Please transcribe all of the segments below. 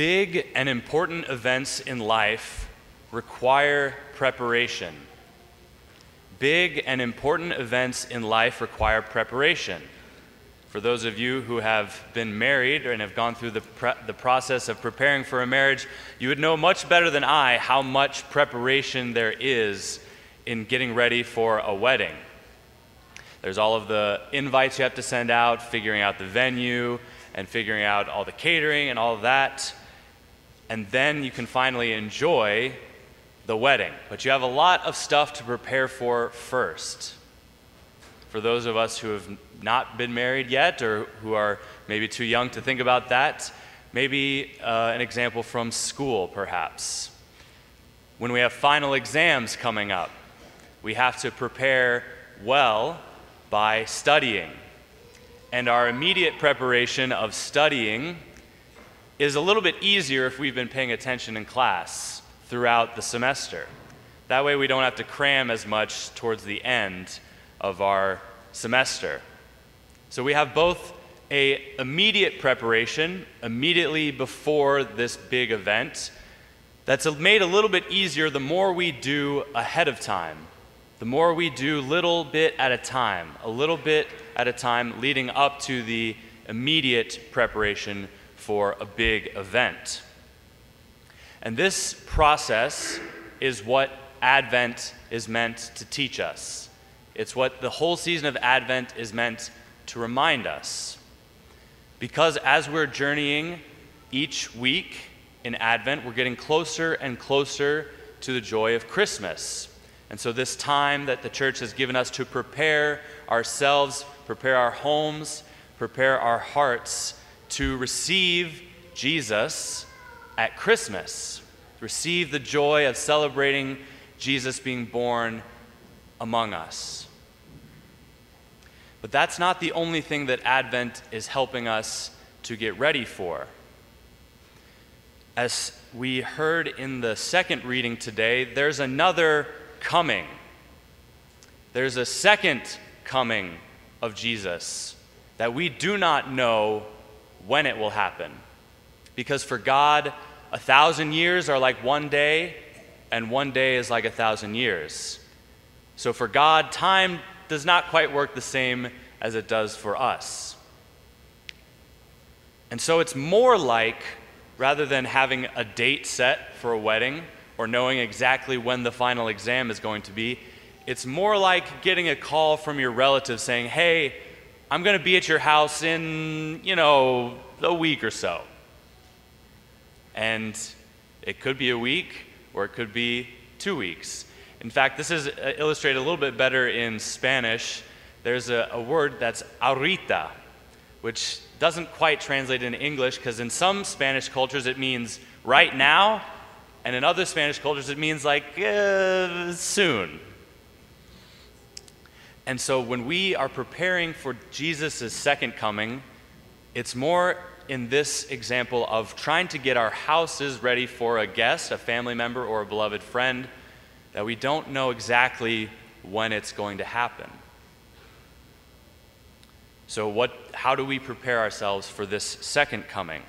Big and important events in life require preparation. Big and important events in life require preparation. For those of you who have been married and have gone through the, pre- the process of preparing for a marriage, you would know much better than I how much preparation there is in getting ready for a wedding. There's all of the invites you have to send out, figuring out the venue, and figuring out all the catering and all of that. And then you can finally enjoy the wedding. But you have a lot of stuff to prepare for first. For those of us who have not been married yet or who are maybe too young to think about that, maybe uh, an example from school, perhaps. When we have final exams coming up, we have to prepare well by studying. And our immediate preparation of studying is a little bit easier if we've been paying attention in class throughout the semester. That way, we don't have to cram as much towards the end of our semester. So we have both a immediate preparation immediately before this big event that's made a little bit easier the more we do ahead of time. The more we do little bit at a time, a little bit at a time leading up to the immediate preparation for a big event. And this process is what Advent is meant to teach us. It's what the whole season of Advent is meant to remind us. Because as we're journeying each week in Advent, we're getting closer and closer to the joy of Christmas. And so, this time that the church has given us to prepare ourselves, prepare our homes, prepare our hearts to receive Jesus at Christmas, receive the joy of celebrating Jesus being born among us. But that's not the only thing that Advent is helping us to get ready for. As we heard in the second reading today, there's another coming. There's a second coming of Jesus that we do not know when it will happen. Because for God, a thousand years are like one day, and one day is like a thousand years. So for God, time does not quite work the same as it does for us. And so it's more like, rather than having a date set for a wedding or knowing exactly when the final exam is going to be, it's more like getting a call from your relative saying, hey, I'm going to be at your house in, you know, a week or so. And it could be a week or it could be two weeks. In fact, this is uh, illustrated a little bit better in Spanish. There's a, a word that's ahorita, which doesn't quite translate into English because in some Spanish cultures it means right now, and in other Spanish cultures it means like uh, soon. And so when we are preparing for Jesus' second coming, it's more in this example of trying to get our houses ready for a guest, a family member, or a beloved friend that we don't know exactly when it's going to happen. So, what, how do we prepare ourselves for this second coming?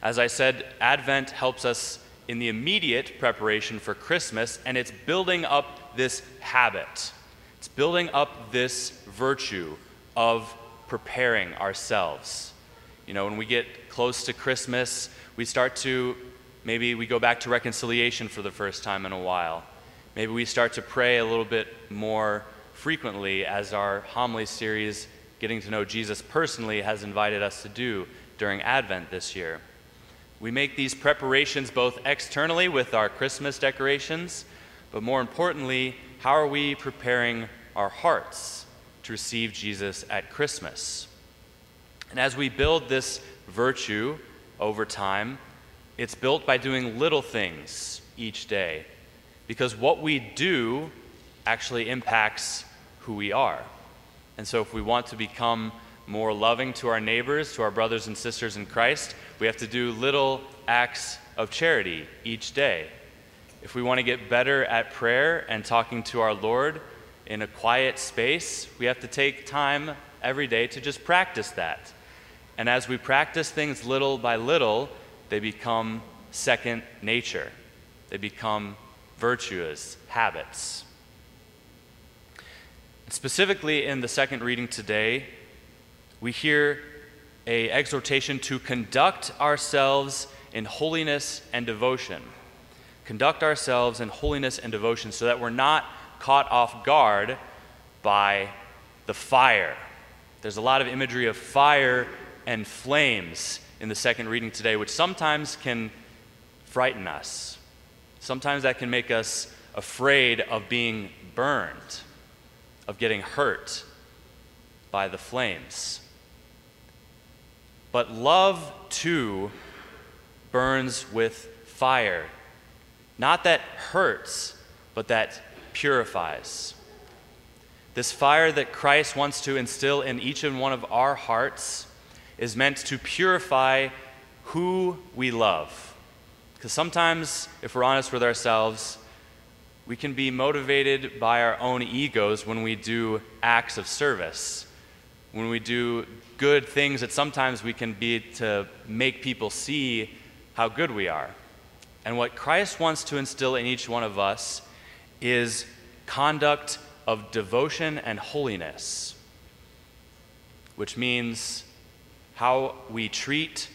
As I said, Advent helps us in the immediate preparation for Christmas, and it's building up this habit. It's building up this virtue of preparing ourselves. You know, when we get close to Christmas, we start to maybe we go back to reconciliation for the first time in a while. Maybe we start to pray a little bit more frequently as our homily series, Getting to Know Jesus Personally, has invited us to do during Advent this year. We make these preparations both externally with our Christmas decorations, but more importantly, how are we preparing our hearts to receive Jesus at Christmas? And as we build this virtue over time, it's built by doing little things each day. Because what we do actually impacts who we are. And so, if we want to become more loving to our neighbors, to our brothers and sisters in Christ, we have to do little acts of charity each day. If we want to get better at prayer and talking to our Lord in a quiet space, we have to take time every day to just practice that. And as we practice things little by little, they become second nature. They become virtuous habits. Specifically in the second reading today, we hear a exhortation to conduct ourselves in holiness and devotion. Conduct ourselves in holiness and devotion so that we're not caught off guard by the fire. There's a lot of imagery of fire and flames in the second reading today, which sometimes can frighten us. Sometimes that can make us afraid of being burned of getting hurt by the flames. But love, too, burns with fire. Not that hurts, but that purifies. This fire that Christ wants to instill in each and one of our hearts is meant to purify who we love. Because sometimes, if we're honest with ourselves, we can be motivated by our own egos when we do acts of service, when we do good things that sometimes we can be to make people see how good we are. And what Christ wants to instill in each one of us is conduct of devotion and holiness, which means how we treat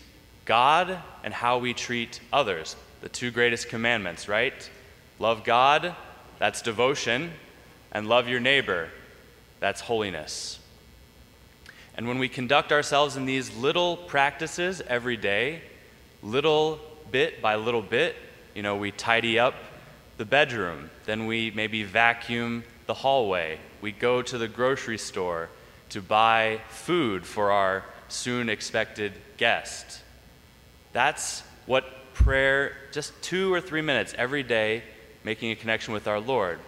God and how we treat others. The two greatest commandments, right? Love God, that's devotion, and love your neighbor, that's holiness. And when we conduct ourselves in these little practices every day, little bit by little bit, you know, we tidy up the bedroom, then we maybe vacuum the hallway, we go to the grocery store to buy food for our soon expected guest. That's what prayer, just two or three minutes every day, making a connection with our Lord.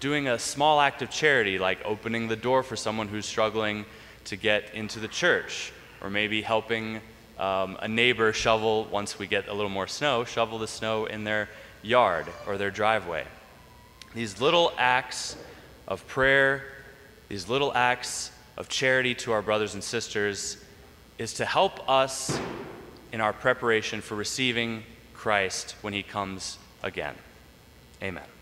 Doing a small act of charity, like opening the door for someone who's struggling to get into the church, or maybe helping um, a neighbor shovel, once we get a little more snow, shovel the snow in their yard or their driveway. These little acts of prayer, these little acts of charity to our brothers and sisters, is to help us in our preparation for receiving Christ when he comes again. Amen.